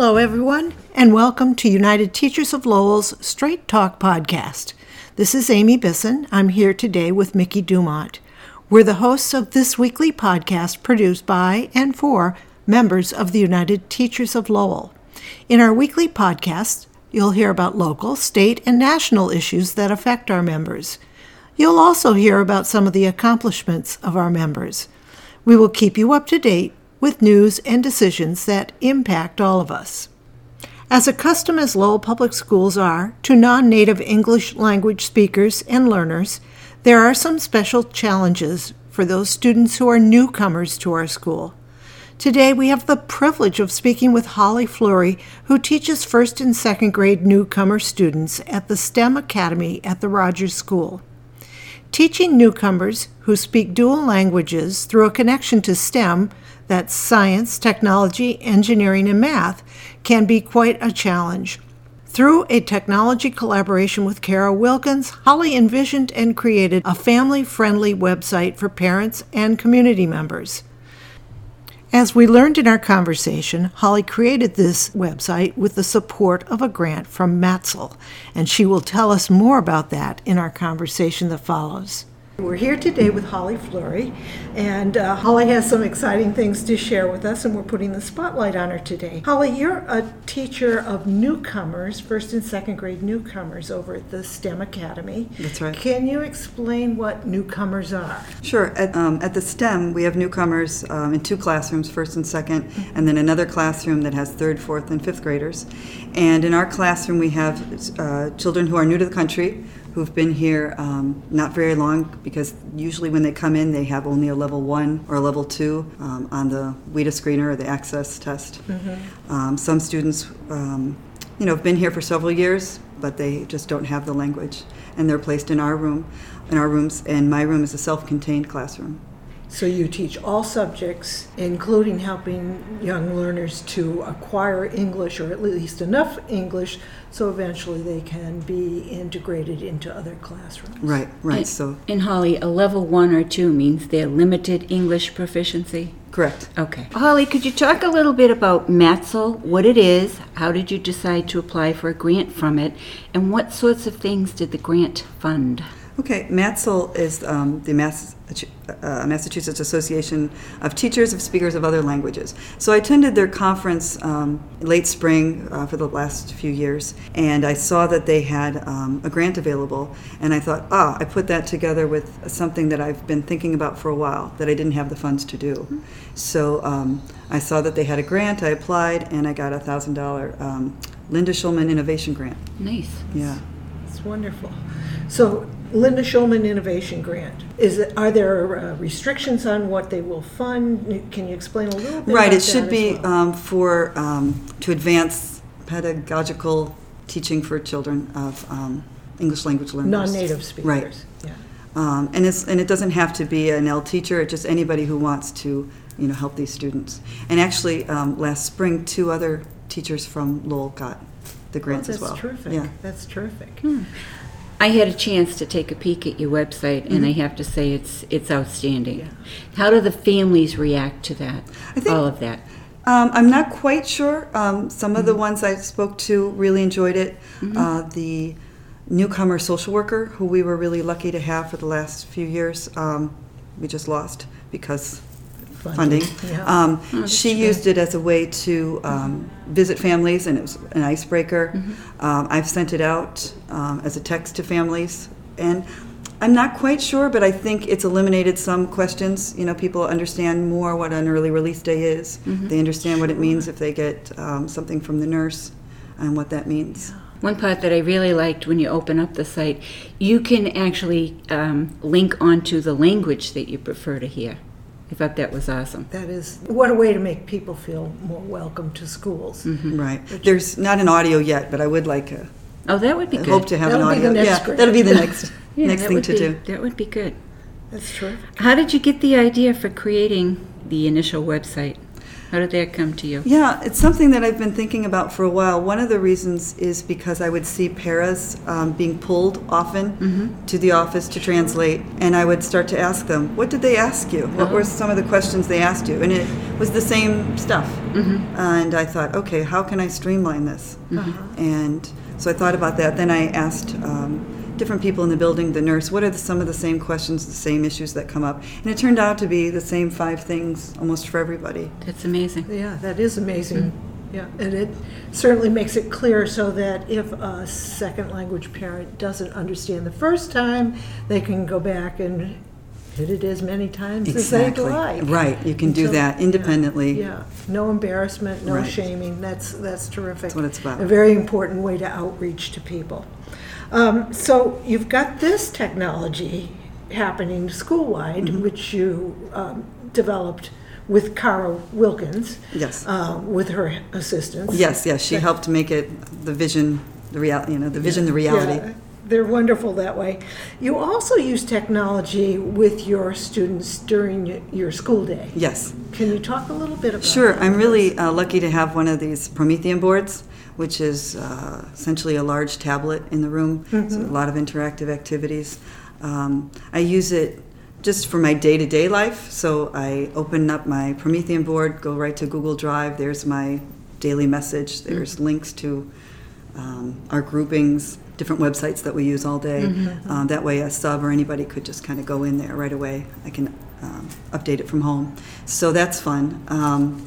Hello, everyone, and welcome to United Teachers of Lowell's Straight Talk podcast. This is Amy Bisson. I'm here today with Mickey Dumont. We're the hosts of this weekly podcast produced by and for members of the United Teachers of Lowell. In our weekly podcast, you'll hear about local, state, and national issues that affect our members. You'll also hear about some of the accomplishments of our members. We will keep you up to date with news and decisions that impact all of us. As accustomed as Lowell Public Schools are to non native English language speakers and learners, there are some special challenges for those students who are newcomers to our school. Today, we have the privilege of speaking with Holly Fleury, who teaches first and second grade newcomer students at the STEM Academy at the Rogers School. Teaching newcomers who speak dual languages through a connection to STEM that's science, technology, engineering, and math, can be quite a challenge. Through a technology collaboration with Kara Wilkins, Holly envisioned and created a family friendly website for parents and community members. As we learned in our conversation, Holly created this website with the support of a grant from MATSOL, and she will tell us more about that in our conversation that follows. We're here today with Holly Fleury, and uh, Holly has some exciting things to share with us, and we're putting the spotlight on her today. Holly, you're a teacher of newcomers, first and second grade newcomers over at the STEM Academy. That's right. Can you explain what newcomers are? Sure. At, um, at the STEM, we have newcomers um, in two classrooms, first and 2nd mm-hmm. and then another classroom that has third, fourth, and fifth graders. And in our classroom, we have uh, children who are new to the country who've been here um, not very long because usually when they come in they have only a level one or a level two um, on the WIDA screener or the access test. Mm-hmm. Um, some students, um, you know, have been here for several years, but they just don't have the language, and they're placed in our room, in our rooms, and my room is a self-contained classroom. So you teach all subjects, including helping young learners to acquire English or at least enough English so eventually they can be integrated into other classrooms. Right, right. And, so in Holly, a level one or two means they're limited English proficiency. Correct. Okay. Holly, could you talk a little bit about MATSOL, what it is, how did you decide to apply for a grant from it, and what sorts of things did the grant fund? Okay, MATSOL is um, the Mass, uh, Massachusetts Association of Teachers of Speakers of Other Languages. So I attended their conference um, late spring uh, for the last few years, and I saw that they had um, a grant available, and I thought, ah, I put that together with something that I've been thinking about for a while that I didn't have the funds to do. Mm-hmm. So um, I saw that they had a grant, I applied, and I got a thousand dollar um, Linda Schulman Innovation Grant. Nice. Yeah. It's wonderful. So Linda Schulman Innovation Grant. Is it, are there uh, restrictions on what they will fund? Can you explain a little bit? Right. it should be well? um, for um, to advance pedagogical teaching for children of um, English language learners, non-native speakers. Right. Yeah. Um, and it's and it doesn't have to be an L teacher. It's just anybody who wants to you know help these students. And actually, um, last spring, two other teachers from Lowell got the grants well, as well. That's terrific. Yeah. That's terrific. Hmm. I had a chance to take a peek at your website, and I Mm-hmm. have to say it's it's outstanding. How do the families react to that? I think- all of that. Um, I'm not quite sure. Um, some of the ones I spoke to really enjoyed it. Uh, the newcomer social worker, who we were really lucky to have for the last few years, um, we just lost because funding. Yeah. Um, Oh, she good. used it as a way to um, visit families, and it was an icebreaker. Mm-hmm. Um, I've sent it out um, as a text to families, and I'm not quite sure, but I think it's eliminated some questions. You know, people understand more what an early release day is. Mm-hmm. They understand what it means if they get um, something from the nurse, and what that means. One part that I really liked when you open up the site, you can actually um, link onto the language that you prefer to hear. I thought that was awesome. That is what a way to make people feel more welcome to schools. Mm-hmm. Right. There's not an audio yet, but I would like a, Oh, that would be I good. hope to have That'll an be the audio. next yeah, grant. that'll be the next Yeah, next thing to be, do. That would be good. That's true. How did you get the idea for creating the initial website? How did that come to you? Yeah, it's something that I've been thinking about for a while. One of the reasons is because I would see paras um, being pulled often Mm-hmm. to the office to translate, and I would start to ask them, "What did they ask you? What Oh. were some of the questions they asked you?" And it was the same stuff. And I thought, okay, how can I streamline this? And so I thought about that. Then I asked um, different people in the building, the nurse, what are the, some of the same questions, the same issues that come up? And it turned out to be the same five things almost for everybody. That's amazing. Yeah, that is amazing. Mm-hmm. Yeah, and it certainly makes it clear so that if a second language parent doesn't understand the first time, they can go back and hit it as many times as they'd Exactly. like. Right, you can do Until- that independently. Yeah, no embarrassment, no Right. shaming. That's that's terrific. That's what it's about. A very important way to outreach to people. Um, so you've got this technology happening school-wide, Mm-hmm. which you um, developed with Cara Wilkins. Yes. Uh, with her assistance. Yes, yes, she helped make it the vision, the reality, you know, the vision, the reality. Yeah, they're wonderful that way. You also use technology with your students during your school day. Yes. Can you talk a little bit about Sure, that? I'm really uh, lucky to have one of these Promethean boards, which is uh, essentially a large tablet in the room. So a lot of interactive activities. Um, I use it just for my day-to-day life. So I open up my Promethean board, go right to Google Drive. There's my daily message. There's links to um, our groupings, different websites that we use all day. Um, that way, a sub or anybody could just kind of go in there right away. I can um, update it from home. So that's fun. Um,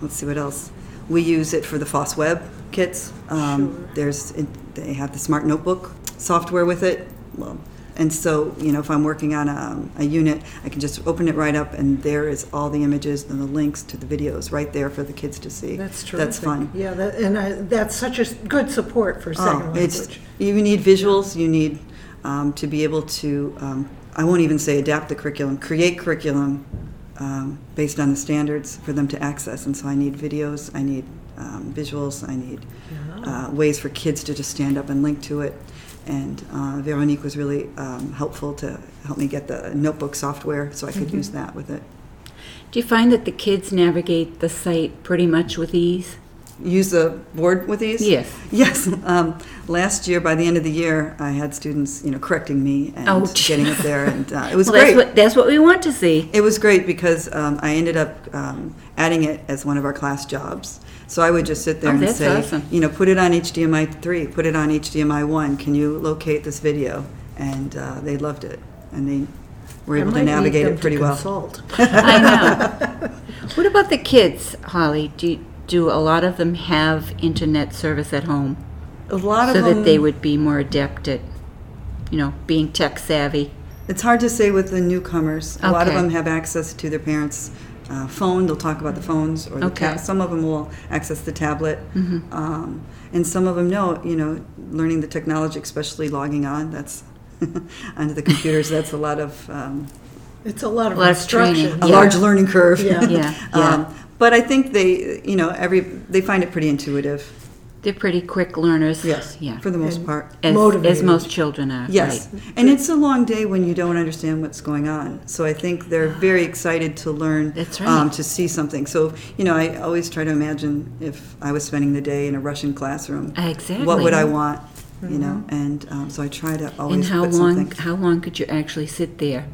let's see what else. We use it for the FOSS Web kits. Um, There's it, they have the Smart Notebook software with it. Well, and so you know if I'm working on a, a unit, I can just open it right up, and there is all the images and the links to the videos right there for the kids to see. That's true. That's fun. Yeah, that, and I, that's such a good support for second Oh, it's, language. you need visuals, you need um, to be able to, um, I won't even say adapt the curriculum, create curriculum um, based on the standards for them to access. And so I need videos, I need um, visuals, I need uh, ways for kids to just stand up and link to it. And uh, Veronique was really um, helpful to help me get the notebook software so I could use that with it. Do you find that the kids navigate the site pretty much with ease? Use the board with these? Yes. Yes. Um, last year, by the end of the year, I had students, you know, correcting me and Oh, getting up there, and uh, it was well, great. That's what, that's what we want to see. it was great because um, I ended up um, adding it as one of our class jobs. So I would just sit there Oh, and that's say, awesome. you know, put it on HDMI three, put it on HDMI one. Can you locate this video? And uh, they loved it, and they were able to navigate it pretty well. consult. I know. What about the kids, Holly? Do, do a lot of them have internet service at home A lot so of them. So that they would be more adept at, you know, being tech savvy? It's hard to say with the newcomers. A lot of Okay. them have access to their parents' uh, phone. They'll talk about the phones or the Okay. tab. Some of them will access the tablet, Mm-hmm. um, and some of them know. You know, learning the technology, especially logging on. That's onto the computers. That's a lot of um, It's a lot of A lot of training. instruction. a Yeah. large learning curve. Yeah. Yeah, yeah. um, but I think they, you know, every they find it pretty intuitive. They're pretty quick learners. Yes, Yeah. for the most And- part. as, as motivated. most children are. Yes, Right. and it's a long day when you don't understand what's going on. So I think they're very excited to learn, That's right. um, to see something. So you know, I always try to imagine if I was spending the day in a Russian classroom, Exactly. what would I want? You know, and um, so I try to always And how put long? something. How long could you actually sit there,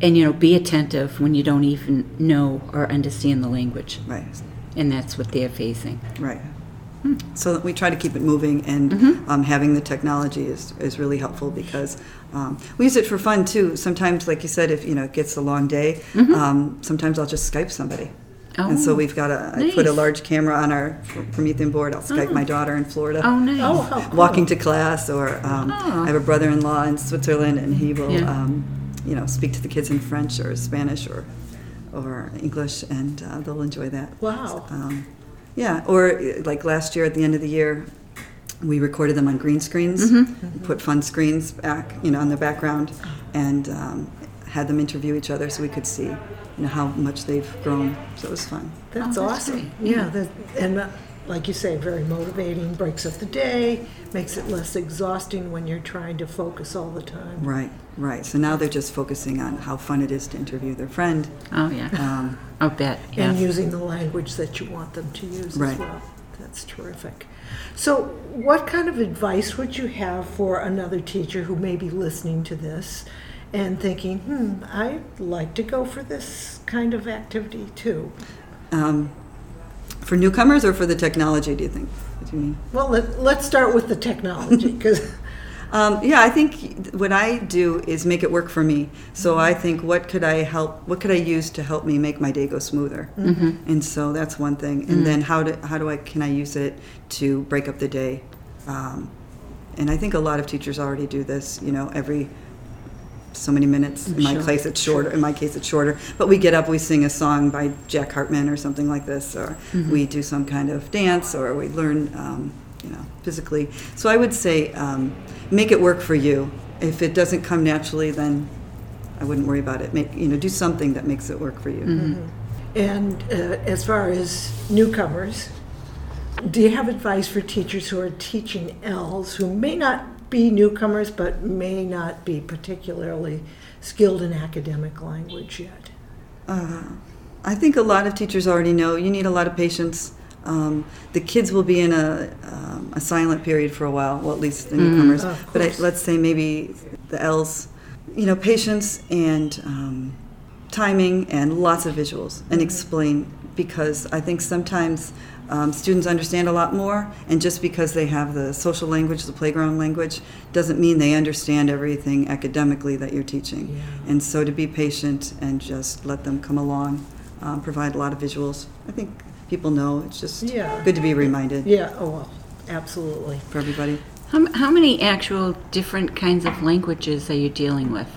and you know, be attentive when you don't even know or understand the language? Right, And that's what they're facing. right. So that we try to keep it moving, and Mm-hmm. um, having the technology is, is really helpful because um, we use it for fun too. Sometimes, like you said, if you know it gets a long day, um, sometimes I'll just Skype somebody. Oh, And so Mm-hmm. Oh, we've got a, I put a large camera on our Promethean board. I'll Skype my daughter in Florida. Oh, nice. Oh, how cool. Walking to class, or um, Oh. I have a brother-in-law in Switzerland, and he will, Yeah. um, you know, speak to the kids in French or Spanish or or English, and uh, they'll enjoy that. Wow. Yeah, or uh, like last year at the end of the year, we recorded them on green screens, Mm-hmm. put fun screens back, you know, in the background, and um, had them interview each other so we could see, you know, how much they've grown. So it was fun. That's Oh, that's awesome. great. Yeah, that, and uh, like you say, very motivating, breaks up the day, makes it less exhausting when you're trying to focus all the time. Right, right. So now they're just focusing on how fun it is to interview their friend. Oh yeah. Um, I'll bet. Yeah. And using the language that you want them to use as Right. well. That's terrific. So, what kind of advice would you have for another teacher who may be listening to this and thinking, hmm, I'd like to go for this kind of activity too? Um, for newcomers or for the technology, do you think? What do you mean? Well, let, let's start with the technology because Um, yeah, I think what I do is make it work for me. So I think, what could I help? What could I use to help me make my day go smoother? Mm-hmm. And so that's one thing. And then how do how do I can I use it to break up the day? Um, and I think a lot of teachers already do this. You know, every so many minutes. In my Sure. case, it's shorter. In my case, it's shorter. But we get up, we sing a song by Jack Hartmann or something like this, or we do some kind of dance, or we learn, um, you know, physically. So I would say, um, make it work for you. If it doesn't come naturally, then I wouldn't worry about it. Make you know, do something that makes it work for you. And uh, as far as newcomers, do you have advice for teachers who are teaching L's who may not be newcomers but may not be particularly skilled in academic language yet? I think a lot of teachers already know you need a lot of patience. Um, the kids will be in a, um, a silent period for a while, well, at least the newcomers. Of but I, let's say maybe the L's, you know, patience and um, timing and lots of visuals and explain because I think sometimes um, students understand a lot more, and just because they have the social language, the playground language, doesn't mean they understand everything academically that you're teaching. Yeah. And so to be patient and just let them come along, um, provide a lot of visuals. I think people know. It's just Yeah. good to be reminded Yeah, oh, well, absolutely. for everybody. How, how many actual different kinds of languages are you dealing with?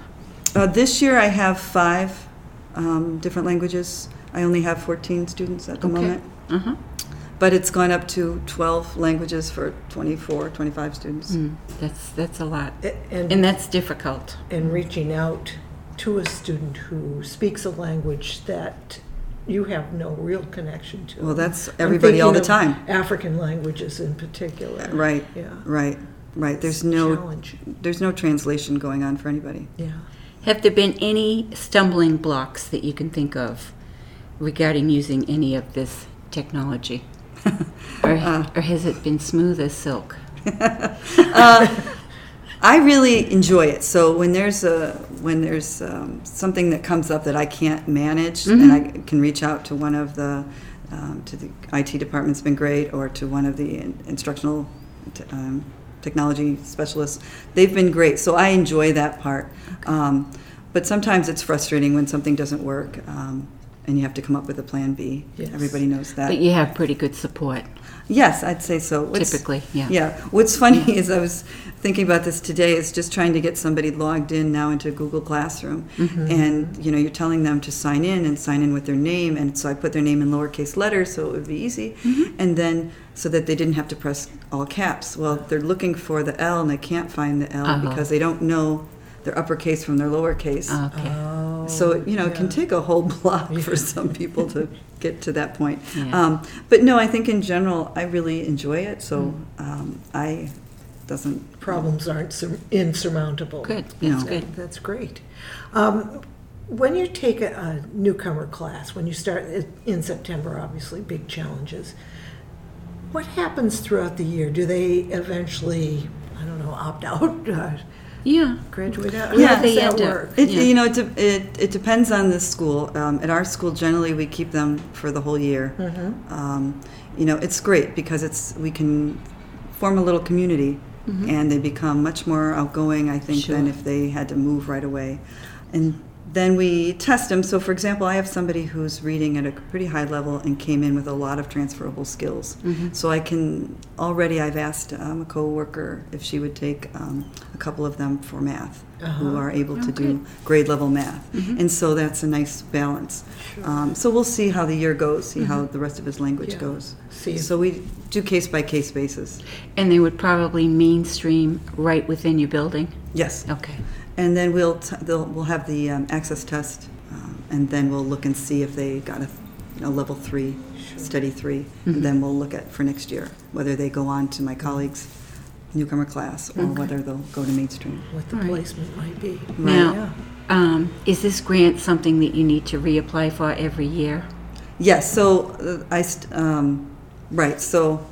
Uh, this year I have five um, different languages. I only have 14 students at the Okay. moment. Uh-huh. But it's gone up to 12 languages for 24, 25 students. Mm, that's that's a lot, and And, that's difficult. and reaching out to a student who speaks a language that you have no real connection to. Well, that's I'm everybody all the thinking time. African languages in particular. Right, Yeah. right, right. There's It's no challenge. there's no translation going on for anybody. Yeah. Have there been any stumbling blocks that you can think of regarding using any of this technology? or, or has it been smooth as silk? I really enjoy it. So when there's a when there's um, something that comes up that I can't manage, and I can reach out to one of the um, to the IT department's been great, or to one of the in- instructional t- um, technology specialists. They've been great. So I enjoy that part. Um, but sometimes it's frustrating when something doesn't work, um, and you have to come up with a plan B. Yes. Everybody knows that. But you have pretty good support, Yes, I'd say so. What's- typically. Yeah. Yeah. What's funny is I was thinking about this today is just trying to get somebody logged in now into Google Classroom. And, you know, you're telling them to sign in and sign in with their name. And so I put their name in lowercase letters so it would be easy. And then so that they didn't have to press all caps. Well, they're looking for the L and they can't find the L Uh-huh. because they don't know their uppercase from their lowercase. Okay. Oh, So, you know, it can take a whole block for some people to get to that point. Yeah. Um, but no, I think in general, I really enjoy it. So Mm. um, I doesn't. Problems aren't sur- insurmountable. Good. No. That's good. That's great. Um, when you take a, a newcomer class, when you start in September, obviously big challenges. What happens throughout the year? Do they eventually, I don't know, opt out, uh, Yeah. graduate out? Yeah, How does they that end up- work? It, Yeah. You know, it, de- it, it depends on the school. Um, at our school, generally, we keep them for the whole year. Mm-hmm. Um, you know, it's great because it's we can form a little community, and they become much more outgoing. I think than Mm-hmm. If they had to move right away, and then we test them. So, for example, I have somebody who's reading at a pretty high level and came in with a lot of transferable skills. Mm-hmm. So I can already. I've asked um, a coworker if she would take um, a couple of them for math, who Uh-huh. are able to Oh, do good. Mm-hmm. grade level math, and so that's a nice balance. Um, so we'll see how the year goes, see how the rest of his language Mm-hmm. Yeah. goes. See So we do case by case basis. And they would probably mainstream right within your building? Yes, Okay. And then we'll t- they'll, we'll have the um, access test, um, and then we'll look and see if they got a you know, level three, study 3 Mm-hmm. and then we'll look at for next year whether they go on to my colleagues' newcomer class or whether they'll go to mainstream. What the All right. placement might be. Now, Yeah. um, is this grant something that you need to reapply for every year? Yes, so uh, I, st- um, right, so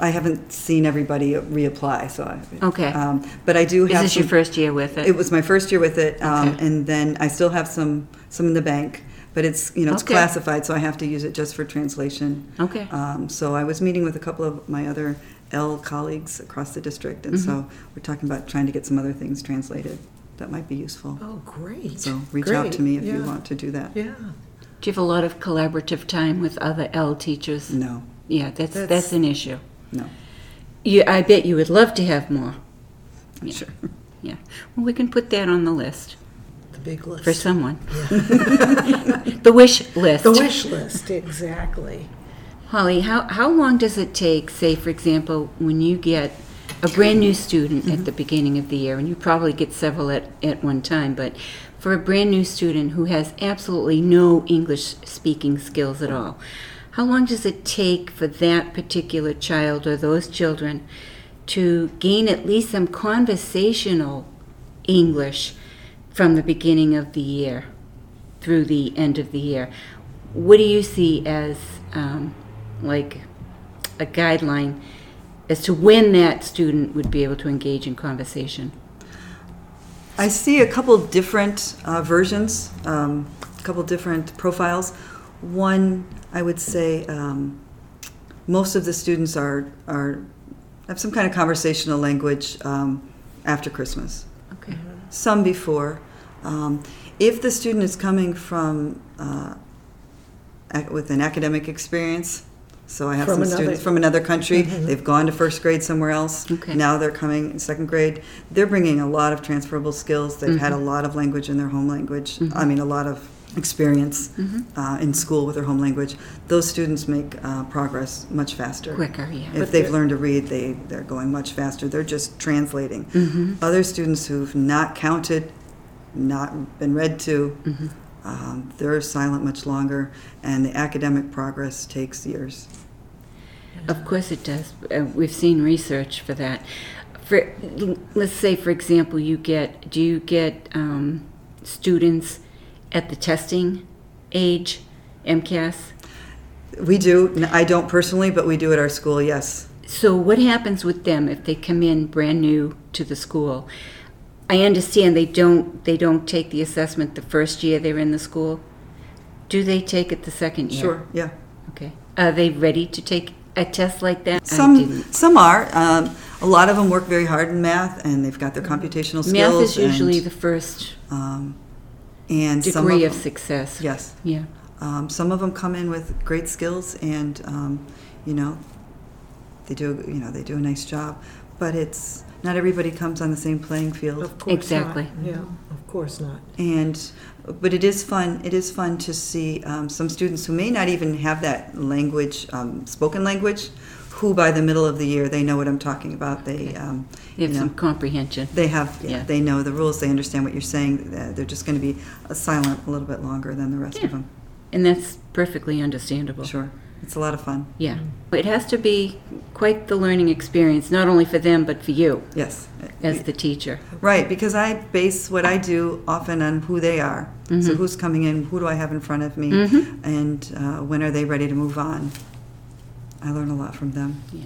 I haven't seen everybody reapply, so I. Okay. Um, But I do Is have this your first year with it? It was my first year with it, um, Okay. and then I still have some, some in the bank. but it's, you know, it's Okay. classified, so I have to use it just for translation. Okay. Um, so I was meeting with a couple of my other L colleagues across the district, and so Mm-hmm. we're talking about trying to get some other things translated that might be useful. Oh, great. So reach out to me if you want to do that. Yeah. Do you have a lot of collaborative time with other L teachers? No, Yeah, that's, that's, That's- an issue. No, You, I bet you would love to have more. Yeah. sure. Yeah. Well, we can put that on the list The big list. for someone. the wish list. The wish list, exactly. Holly, how, how long does it take, say, for example, when you get a brand new student Mm-hmm. at the beginning of the year, and you probably get several at, at one time, but for a brand new student who has absolutely no English speaking skills at all, how long does it take for that particular child or those children to gain at least some conversational English from the beginning of the year through the end of the year? What do you see as um, like a guideline as to when that student would be able to engage in conversation? I see a couple different uh, versions, um, a couple different profiles. One, I would say, um, most of the students are are have some kind of conversational language um, after Christmas. Okay. Some before. Um, if the student is coming from uh, with an academic experience, so I have From some another- students from another country. They've gone to first grade somewhere else. Okay. Now they're coming in second grade. They're bringing a lot of transferable skills. They've had a lot of language in their home language. I mean, a lot of experience uh, in school with their home language. Those students make uh, progress much faster. Quicker, yeah. If But they've learned to read, they, they're going much faster. They're just translating. Mm-hmm. Other students who've not counted, not been read to, Mm-hmm. um, they're silent much longer, and the academic progress takes years. Of course it does. Uh, we've seen research for that. For let's say, for example, you get do you get um, students at the testing age, MCAS? We do, I don't personally, but we do at our school, yes. So what happens with them if they come in brand new to the school? I understand they don't they don't take the assessment the first year they're in the school. Do they take it the second year? Sure, yeah. Okay. Are they ready to take a test like that? Some, some are. Um, a lot of them work very hard in math, and they've got their computational skills. Math is usually and, the first um, and some degree of them- success. Yes. Yeah. Um, some of them come in with great skills, and um, you know, they do. You know, they do a nice job. But it's not everybody comes on the same playing field. Of course Exactly. not. Yeah, of course not. And but it is fun. It is fun to see um, some students who may not even have that language, um, spoken language, who by the middle of the year they know what I'm talking about. They, um, They have you know, some comprehension. they have, yeah, Yeah. they know the rules. They understand what you're saying. Uh, They're just going to be silent a little bit longer than the rest Yeah. of them. And that's perfectly understandable. Sure, it's a lot of fun. Yeah. It has to be quite the learning experience, not only for them, but for you Yes. as the teacher. Right, because I base what I do often on who they are. Mm-hmm. So who's coming in, who do I have in front of me, and uh, when are they ready to move on? I learn a lot from them. Yeah.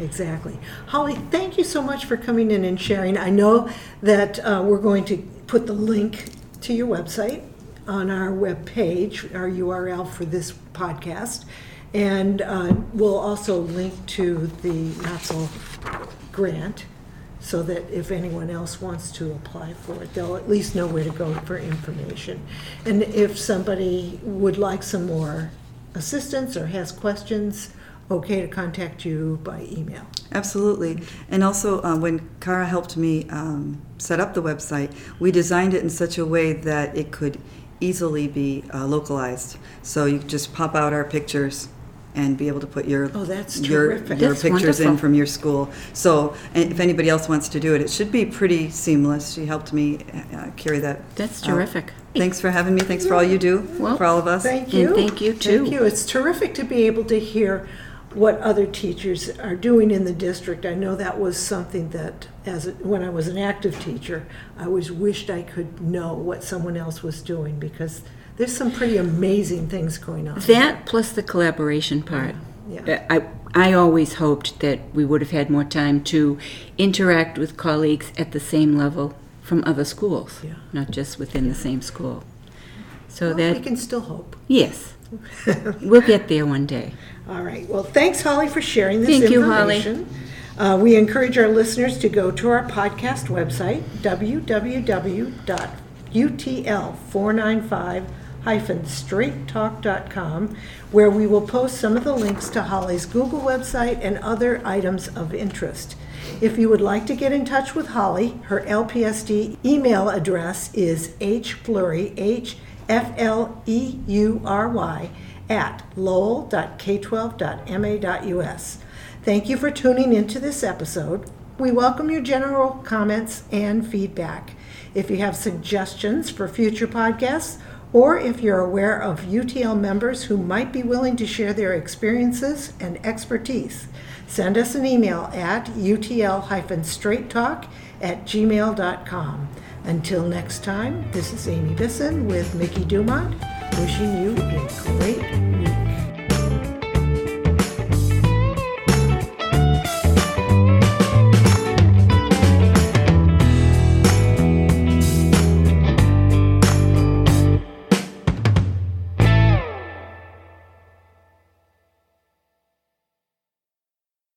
Exactly. Holly, thank you so much for coming in and sharing. I know that uh, we're going to put the link to your website on our webpage, our URL for this podcast. And uh, we'll also link to the MATSOL grant so that if anyone else wants to apply for it, they'll at least know where to go for information. And if somebody would like some more assistance or has questions, okay to contact you by email. Absolutely. And also, uh, when Kara helped me um, set up the website, we designed it in such a way that it could easily be uh, localized. So you could just pop out our pictures and be able to put your Oh, that's your, terrific. your That's pictures in from your school. So and if anybody else wants to do it, it should be pretty seamless. She helped me uh, carry that. That's out. terrific. Thanks for having me. Thanks for all you do Well, for all of us. Thank And you. thank you, too. Thank you. It's terrific to be able to hear what other teachers are doing in the district. I know that was something that, as a, when I was an active teacher, I always wished I could know what someone else was doing because there's some pretty amazing things going on. That plus the collaboration part. Yeah. Uh, I, I always hoped that we would have had more time to interact with colleagues at the same level from other schools, Yeah. not just within the same school. So Well, that we can still hope. yes, we'll get there one day. All right. Well, thanks, Holly, for sharing this Thank you, Holly. information. Uh, we encourage our listeners to go to our podcast website, www.utl495-straighttalk.com, where we will post some of the links to Holly's Google website and other items of interest. If you would like to get in touch with Holly, her LPSD email address is hfleury, H-F-L-E-U-R-Y, at lowell.k12.ma.us. Thank you for tuning into this episode. We welcome your general comments and feedback. If you have suggestions for future podcasts, or if you're aware of UTL members who might be willing to share their experiences and expertise, send us an email at utl-straighttalk at gmail.com. Until next time, this is Amy Bisson with Mickey Dumont, wishing you a great week.